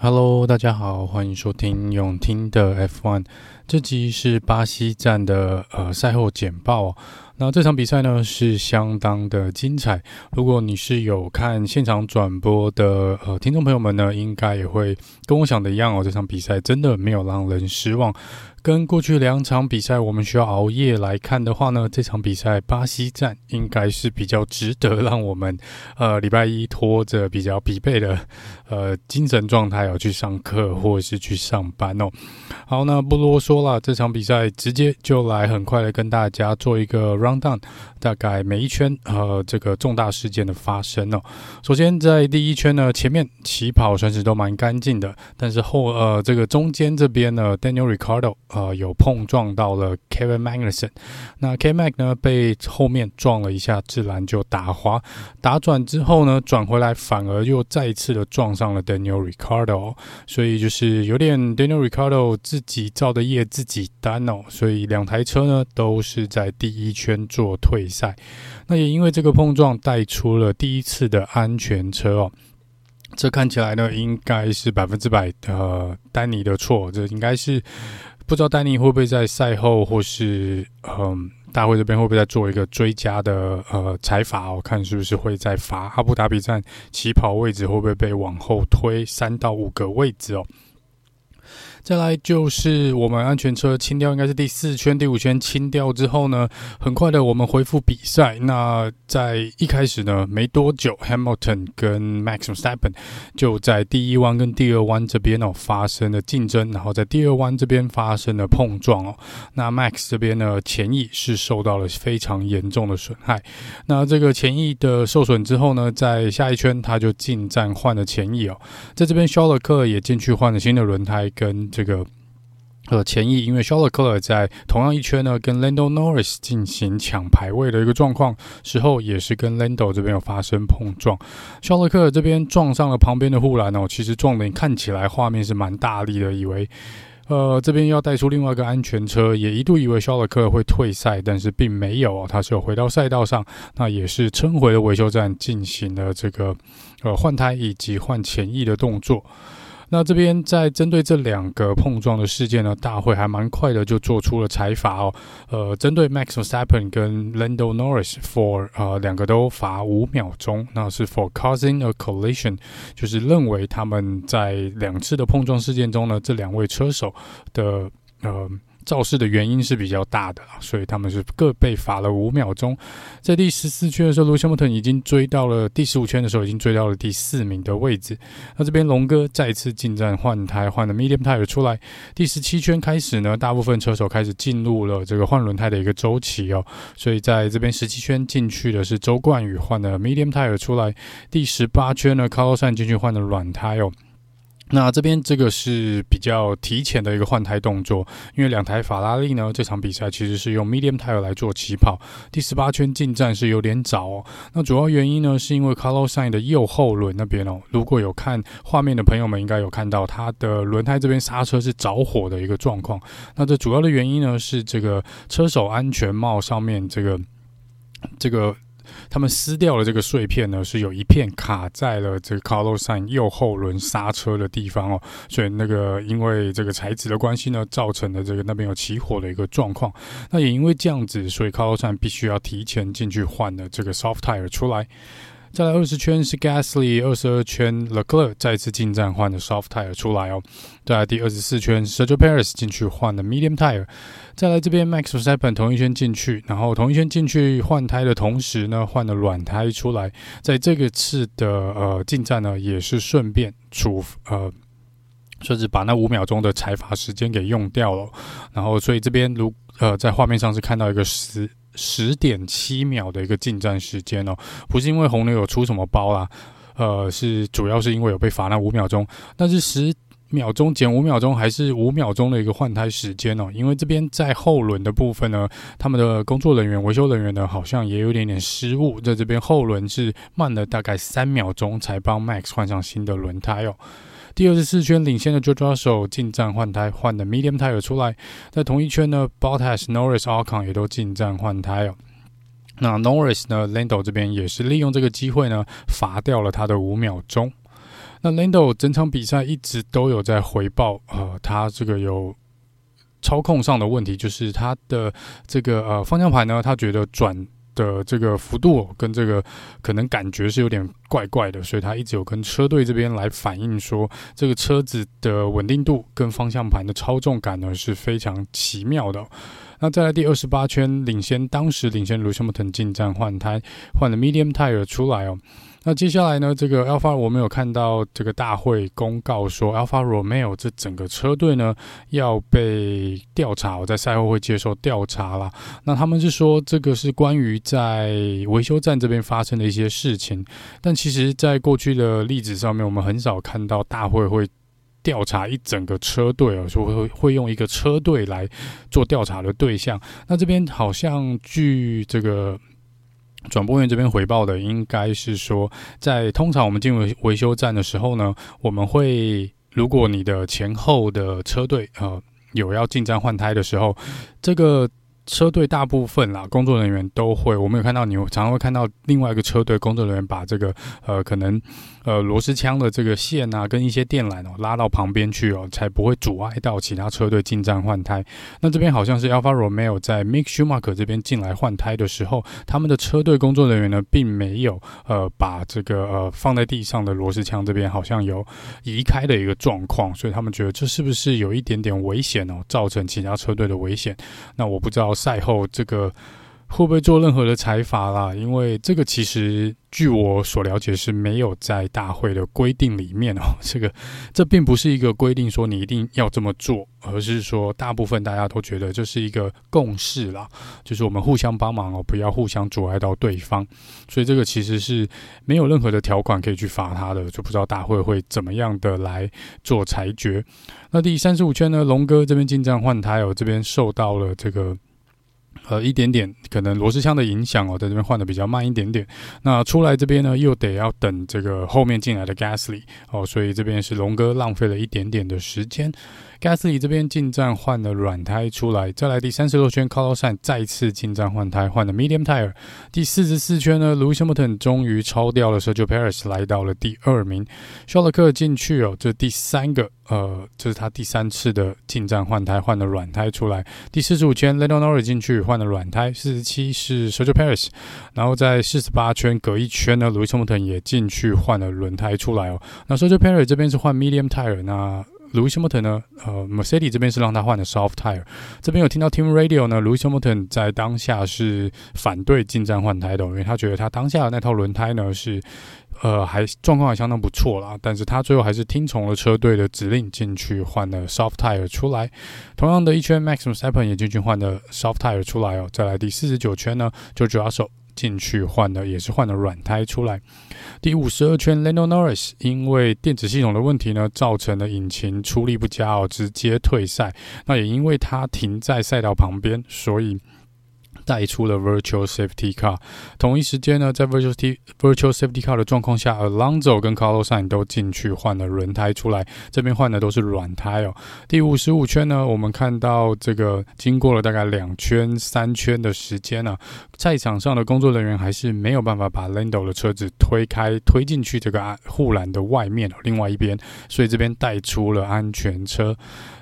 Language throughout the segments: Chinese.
Hello，大家好，欢迎收听永听的 F One，。这集是巴西站的呃赛后简报。那这场比赛呢是相当的精彩。如果你是有看现场转播的呃听众朋友们呢，应该也会跟我想的一样哦。这场比赛真的没有让人失望。跟过去两场比赛，我们需要熬夜来看的话呢，这场比赛巴西站应该是比较值得让我们呃礼拜一拖着比较疲惫的呃精神状态哦去上课或者是去上班哦。好，那不啰嗦了，这场比赛直接就来很快的跟大家做一个 rundown，大概每一圈呃这个重大事件的发生哦。首先在第一圈呢，前面起跑算是都蛮干净的，但是后呃这个中间这边呢，Daniel Ricardo。呃，有碰撞到了 Kevin Magnussen，那 K Mag 呢被后面撞了一下，自然就打滑，打转之后呢，转回来反而又再一次的撞上了 Daniel Ricardo，所以就是有点 Daniel Ricardo 自己造的业自己担哦，所以两台车呢都是在第一圈做退赛，那也因为这个碰撞带出了第一次的安全车哦。这看起来呢应该是百分之百的丹尼的错，这应该是。不知道丹尼会不会在赛后，或是嗯，大会这边会不会再做一个追加的呃裁罚？我看是不是会在罚阿布达比站起跑位置会不会被往后推三到五个位置哦？再来就是我们安全车清掉，应该是第四圈、第五圈清掉之后呢，很快的我们恢复比赛。那在一开始呢，没多久，Hamilton 跟 Max v e s t a p p e n 就在第一弯跟第二弯这边哦发生了竞争，然后在第二弯这边发生了碰撞哦。那 Max 这边呢，前翼是受到了非常严重的损害。那这个前翼的受损之后呢，在下一圈他就进站换了前翼哦，在这边肖勒克也进去换了新的轮胎跟。这个呃前翼，因为肖勒克尔在同样一圈呢，跟 Lando Norris 进行抢排位的一个状况时候，也是跟 Lando 这边有发生碰撞。肖勒克尔这边撞上了旁边的护栏哦，其实撞的看起来画面是蛮大力的，以为呃这边要带出另外一个安全车，也一度以为肖勒克尔会退赛，但是并没有哦，他是有回到赛道上，那也是撑回了维修站，进行了这个呃换胎以及换前翼的动作。那这边在针对这两个碰撞的事件呢，大会还蛮快的就做出了裁罚哦。呃，针对 Max Verstappen 跟 Lando Norris for 呃两个都罚五秒钟，那是 for causing a collision，就是认为他们在两次的碰撞事件中呢，这两位车手的呃。肇事的原因是比较大的，所以他们是各被罚了五秒钟。在第十四圈的时候，Lewis Hamilton 已经追到了第十五圈的时候，已经追到了第四名的位置。那这边龙哥再次进站换胎，换了 Medium Tire 出来。第十七圈开始呢，大部分车手开始进入了这个换轮胎的一个周期哦。所以在这边十七圈进去的是周冠宇换了 Medium Tire 出来。第十八圈呢，Carlos 进去换了软胎哦。那这边这个是比较提前的一个换胎动作，因为两台法拉利呢，这场比赛其实是用 medium tire 来做起跑，第十八圈进站是有点早哦。那主要原因呢，是因为 Carlos Sainz 的右后轮那边哦，如果有看画面的朋友们应该有看到，它的轮胎这边刹车是着火的一个状况。那这主要的原因呢，是这个车手安全帽上面这个这个。他们撕掉了这个碎片呢，是有一片卡在了这个 Carlos 右后轮刹车的地方哦，所以那个因为这个材质的关系呢，造成的这个那边有起火的一个状况。那也因为这样子，所以 Carlos 必须要提前进去换了这个 soft tire 出来。再来二十圈是 Gasly，二十二圈 Leclerc 再次进站换的 soft tire 出来哦。再来第二十四圈 Sergio Perez 进去换的 medium tire。再来这边 Max s t e p e n 同一圈进去，然后同一圈进去换胎的同时呢，换了软胎出来。在这个次的呃进站呢，也是顺便处呃，算是把那五秒钟的裁罚时间给用掉了。然后所以这边如呃在画面上是看到一个十。十点七秒的一个进站时间哦，不是因为红牛有出什么包啦，呃，是主要是因为有被罚那五秒钟，但是十秒钟减五秒钟还是五秒钟的一个换胎时间哦，因为这边在后轮的部分呢，他们的工作人员、维修人员呢，好像也有点点失误，在这边后轮是慢了大概三秒钟才帮 Max 换上新的轮胎哦。第二十四圈领先的 Jojo 手进站换胎，换的 medium tire 出来。在同一圈呢，Bottas、Norris、Ocon 也都进站换胎哦。那 Norris 呢，Lando 这边也是利用这个机会呢，罚掉了他的五秒钟。那 Lando 整场比赛一直都有在回报，呃，他这个有操控上的问题，就是他的这个呃方向盘呢，他觉得转的这个幅度跟这个可能感觉是有点怪怪的，所以他一直有跟车队这边来反映说，这个车子的稳定度跟方向盘的操纵感呢是非常奇妙的。那再来第二十八圈领先，当时领先 Lewis Hamilton 进站换胎，换了 Medium Tire 出来哦。那接下来呢，这个 Alpha，我们有看到这个大会公告说，Alpha Romeo 这整个车队呢要被调查，我在赛后会接受调查啦。那他们是说，这个是关于在维修站这边发生的一些事情，但其实，在过去的例子上面，我们很少看到大会会。调查一整个车队哦，说会会用一个车队来做调查的对象。那这边好像据这个转播员这边回报的，应该是说，在通常我们进入维修站的时候呢，我们会如果你的前后的车队呃有要进站换胎的时候，这个。车队大部分啦，工作人员都会，我们有看到，你常常会看到另外一个车队工作人员把这个呃，可能呃螺丝枪的这个线啊，跟一些电缆哦拉到旁边去哦，才不会阻碍到其他车队进站换胎。那这边好像是 Alfa Romeo 在 Mick Schumacher 这边进来换胎的时候，他们的车队工作人员呢，并没有呃把这个呃放在地上的螺丝枪这边好像有移开的一个状况，所以他们觉得这是不是有一点点危险哦，造成其他车队的危险？那我不知道。赛后这个会不会做任何的裁罚啦？因为这个其实据我所了解是没有在大会的规定里面哦。这个这并不是一个规定说你一定要这么做，而是说大部分大家都觉得这是一个共识啦，就是我们互相帮忙哦，不要互相阻碍到对方。所以这个其实是没有任何的条款可以去罚他的，就不知道大会会怎么样的来做裁决。那第三十五圈呢，龙哥这边进站换胎哦，这边受到了这个。呃，一点点可能螺丝枪的影响哦，在这边换的比较慢一点点。那出来这边呢，又得要等这个后面进来的 Gasly 哦，所以这边是龙哥浪费了一点点的时间。Gasly 这边进站换了软胎出来，再来第三十六圈，Carlos Sainz 再次进站换胎，换了 Medium Tire。第四十四圈呢 l o u i s Hamilton 终于超掉了 Sergio Perez，来到了第二名。肖勒克进去哦，这第三个，呃，这是他第三次的进站换胎，换了软胎出来。第四十五圈，Lando Norris 进去换了软胎。四十七是 Sergio Perez，然后在四十八圈隔一圈呢，Lewis Hamilton 也进去换了轮胎出来哦。那 Sergio Perez 这边是换 Medium Tire，那。Lewis Hamilton 呢？呃，Mercedes 这边是让他换的 Soft Tire。这边有听到 Team Radio 呢，Lewis Hamilton 在当下是反对进站换胎的，因为他觉得他当下的那套轮胎呢是，呃，还状况还相当不错啦。但是他最后还是听从了车队的指令进去换了 Soft Tire 出来。同样的一圈，Max Verstappen 也进去换了 Soft Tire 出来哦。再来第四十九圈呢，George Russell 进去换的也是换了软胎出来。第五十二圈，Lando Norris 因为电子系统的问题呢，造成了引擎出力不佳哦，直接退赛。那也因为他停在赛道旁边，所以。带出了 Virtual Safety Car，同一时间呢，在 Virtual Virtual Safety Car 的状况下，Alonso 跟 Carlos Sainz 都进去换了轮胎出来，这边换的都是软胎哦。第五十五圈呢，我们看到这个经过了大概两圈、三圈的时间呢、啊，赛场上的工作人员还是没有办法把 Lando 的车子推开、推进去这个护栏的外面哦，另外一边，所以这边带出了安全车。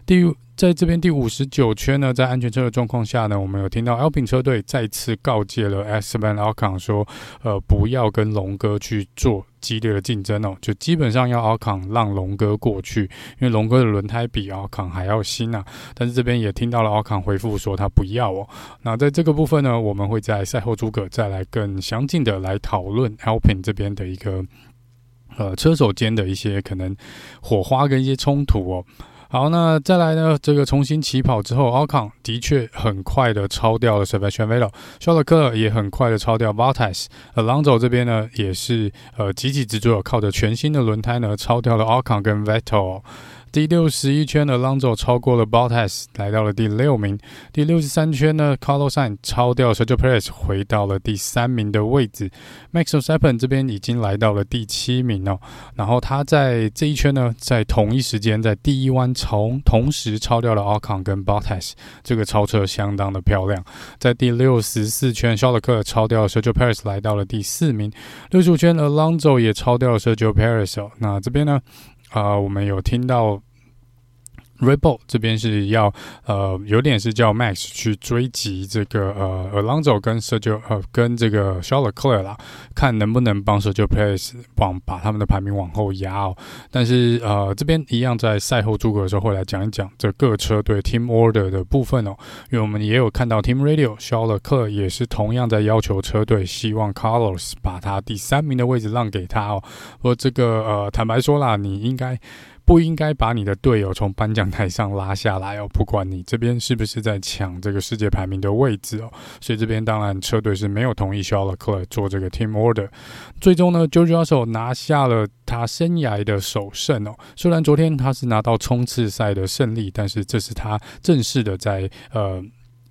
第在这边第五十九圈呢，在安全车的状况下呢，我们有听到 Alpine 车队再次告诫了 Esteban Ocon 说，呃，不要跟龙哥去做激烈的竞争哦，就基本上要 Ocon 让龙哥过去，因为龙哥的轮胎比 Ocon 还要新啊。但是这边也听到了 Ocon 回复说他不要哦。那在这个部分呢，我们会在赛后诸葛再来更详尽的来讨论 Alpine 这边的一个呃车手间的一些可能火花跟一些冲突哦。好，那再来呢？这个重新起跑之后，Ocon 的确很快的超掉了 Sebastian Vettel，肖勒克也很快的超掉 Bottas。Alonso 这边呢，也是呃急起直追，靠着全新的轮胎呢，超掉了 Ocon 跟 Vettel。第六十一圈的 Alonso 超过了 Bottas，来到了第六名。第六十三圈呢，Carlos Sainz 超掉 Sergio Perez，回到了第三名的位置。Max v e s t a p p e n 这边已经来到了第七名哦。然后他在这一圈呢，在同一时间在第一弯从同时超掉了 Ocon 跟 Bottas，这个超车相当的漂亮。在第六十四圈，Charles Leclerc 超掉了 Sergio Perez，来到了第四名。六十五圈，Alonso 也超掉了 Sergio Perez 哦。那这边呢，啊、我们有听到。Red Bull 这边是要呃，有点是叫 Max 去追击这个呃，Alonso 跟 Sergio 呃，跟这个 Charles Leclerc 啦，看能不能帮 Sergio Perez 往把他们的排名往后压哦。但是呃，这边一样在赛后诸葛的时候会来讲一讲这各车队 Team Order 的部分哦，因为我们也有看到 Team Radio，Charles Leclerc 也是同样在要求车队希望 Carlos 把他第三名的位置让给他哦。说这个呃，坦白说啦，你应该。不应该把你的队友从颁奖台上拉下来哦，不管你这边是不是在抢这个世界排名的位置哦，所以这边当然车队是没有同意肖勒克做这个 Team Order。最终呢，George Russell 拿下了他生涯的首胜哦。虽然昨天他是拿到冲刺赛的胜利，但是这是他正式的在呃。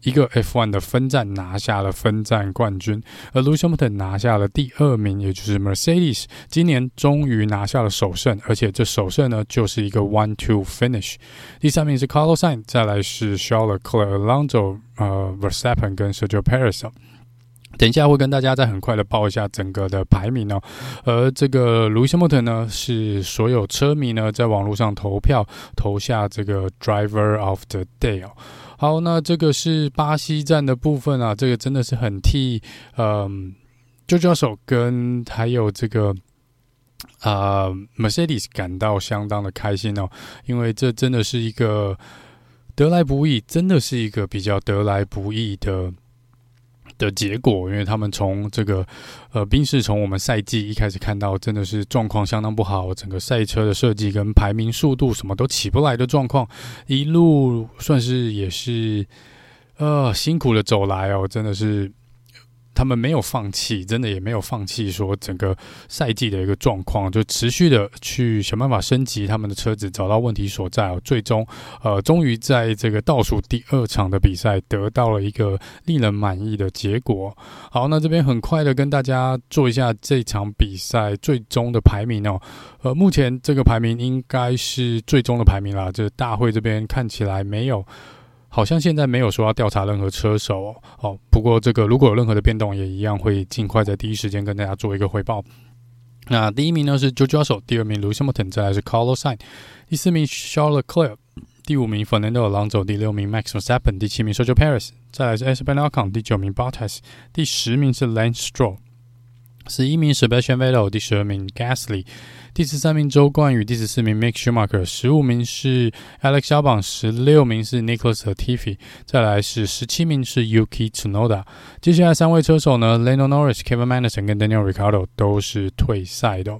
一个 F1 的分站拿下了分站冠军，而 Lewis Hamilton 拿下了第二名，也就是 Mercedes 今年终于拿下了首胜，而且这首胜呢就是一个 one-two finish。第三名是 Carlos Sainz，再来是 Charles Leclerc、Alonso、呃 Verstappen 跟 Sergio Perez。等一下会跟大家再很快的报一下整个的排名哦。而这个 Lewis Hamilton 呢，是所有车迷呢在网络上投票投下这个 Driver of the Day 哦。好，那这个是巴西站的部分啊，这个真的是很替嗯，George Russell 跟还有这个啊、呃、Mercedes 感到相当的开心哦，因为这真的是一个得来不易，真的是一个比较得来不易的。的结果，因为他们从这个呃，宾士从我们赛季一开始看到，真的是状况相当不好，整个赛车的设计跟排名速度什么都起不来的状况，一路算是也是呃辛苦的走来哦，真的是。他们没有放弃，真的也没有放弃，说整个赛季的一个状况，就持续的去想办法升级他们的车子，找到问题所在哦。最终，呃，终于在这个倒数第二场的比赛得到了一个令人满意的结果。好，那这边很快的跟大家做一下这场比赛最终的排名哦。呃，目前这个排名应该是最终的排名啦，就是大会这边看起来没有。好像现在没有说要调查任何车手哦，哦，不过这个如果有任何的变动，也一样会尽快在第一时间跟大家做一个汇报。那第一名呢是 George Russell，第二名 Lewis Hamilton，再来是 Carlos Sainz，第四名 Charles Leclerc，第五名 Fernando Alonso，第六名 Max Verstappen，第七名 Sergio Paris，再来是 Esteban Ocon，第九名 Bottas，第十名是 Lance Stroll。十一名 Sebastian Vettel，第十二名 Gasly，第十三名周冠宇，第十四名 Mick Schumacher，十五名是 Alex Albon，十六名是 Nicholas 和 tiffi 再来是十七名是 Yuki Tsunoda。接下来三位车手呢，Lando Norris、Kevin Magnussen 跟 Daniel r i c a r d o 都是退赛的。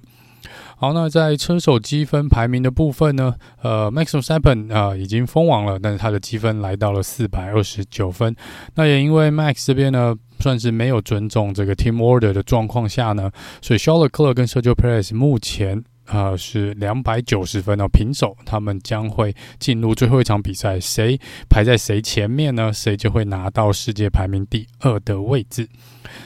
好，那在车手积分排名的部分呢，呃，Max Verstappen 啊、已经封王了，但是他的积分来到了四百二十九分。那也因为 Max 这边呢，算是没有尊重这个 Team Order 的状况下呢，所以 Charles Leclerc 跟 Sergio Perez 目前、呃、是两百九十分哦，平手，他们将会进入最后一场比赛，谁排在谁前面呢？谁就会拿到世界排名第二的位置。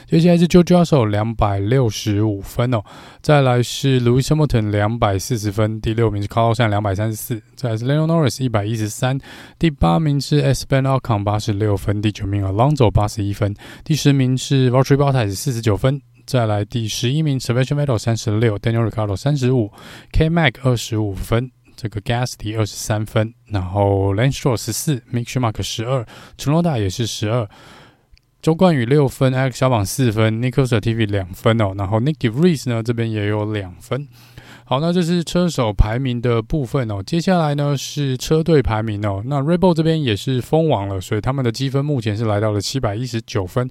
接下来是 George Russell 两百六十五分哦，再来是 Lewis Hamilton 两百四十分，第六名是 Carlos，两百三十四，再来是 Lando Norris 一百一十三，第八名是 s b e n a l c o n 八十六分，第九名 Alonso 八十一分，第十名是 Valtteri Bottas 四十九分，再来第十一名 Sebastian Vettel 三十六，Daniel r i c a r d o 三十五，K Mac 二十五分，这个 Gasly 二十三分，然后 Lance Stroll 十四，Mick Schumacher 十二，Tsunoda 也是十二。周冠宇六分，Alex 小榜四分，Nicholas Latifi 两分哦，然后 Nick De Vries 呢这边也有两分。好，那这是车手排名的部分哦。接下来呢是车队排名哦。那 Red Bull 这边也是封王了，所以他们的积分目前是来到了七百一十九分。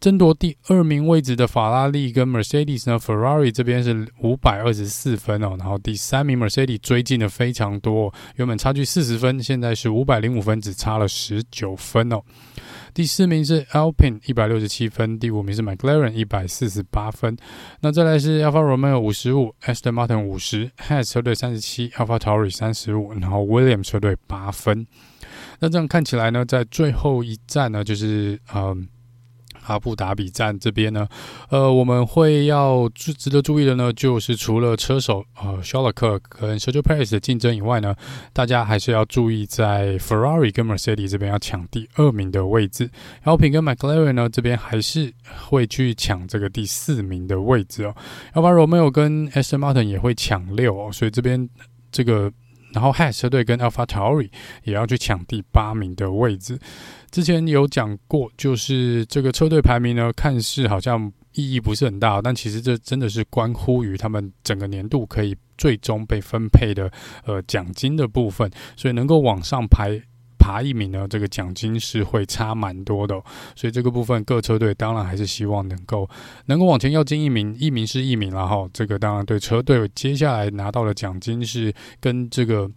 争夺第二名位置的法拉利跟 Mercedes 呢，Ferrari 这边是五百二十四分哦，然后第三名 Mercedes 追进的非常多，原本差距四十分，现在是五百零五分，只差了十九分哦。第四名是 Alpine 一百六十七分，第五名是 McLaren 一百四十八分，那再来是 Alfa Romeo 五十五，Aston Martin 五十，Haas 车队三十七，AlphaTauri 三十五，然后 William 车队八分。那这样看起来呢，在最后一站呢，就是嗯。阿布达比站这边呢，呃，我们会要值值得注意的呢，就是除了车手呃肖勒克跟 Sergio Perez 的竞争以外呢，大家还是要注意在 Ferrari 跟 Mercedes 这边要抢第二名的位置，Alpine 跟 McLaren 呢这边还是会去抢这个第四名的位置哦，Alfa Romeo 跟 Aston Martin 也会抢六哦，所以这边这个。然后，HAT 车队跟 AlphaTauri 也要去抢第八名的位置。之前有讲过，就是这个车队排名呢，看似好像意义不是很大，但其实这真的是关乎于他们整个年度可以最终被分配的呃奖金的部分，所以能够往上排。爬一名呢，这个奖金是会差蛮多的，所以这个部分各车队当然还是希望能够能够往前要进一名，一名是一名，然后这个当然对车队接下来拿到的奖金是跟这个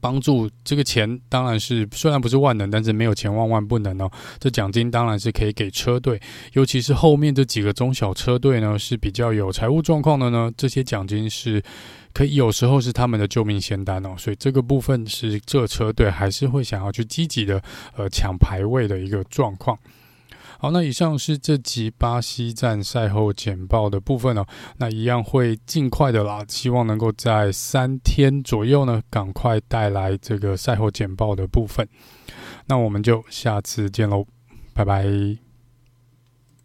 帮助这个钱当然是虽然不是万能，但是没有钱万万不能哦。这奖金当然是可以给车队，尤其是后面这几个中小车队呢是比较有财务状况的呢，这些奖金是。可以有时候是他们的救命仙丹哦，所以这个部分是这车队还是会想要去积极的呃抢排位的一个状况。好，那以上是这集巴西站赛后简报的部分哦，那一样会尽快的啦，希望能够在三天左右呢，赶快带来这个赛后简报的部分。那我们就下次见喽，拜拜。